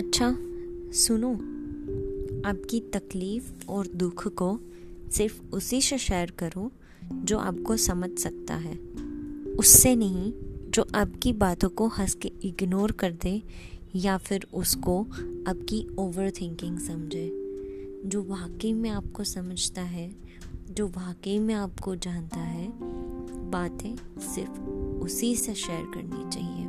अच्छा सुनो। आपकी तकलीफ़ और दुख को सिर्फ़ उसी से शेयर करो, जो आपको समझ सकता है। उससे नहीं, जो आपकी बातों को हंस के इग्नोर कर दे, या फिर उसको आपकी ओवर थिंकिंग समझे। जो वाकई में आपको समझता है, जो वाकई में आपको जानता है, बातें सिर्फ़ उसी से शेयर करनी चाहिए।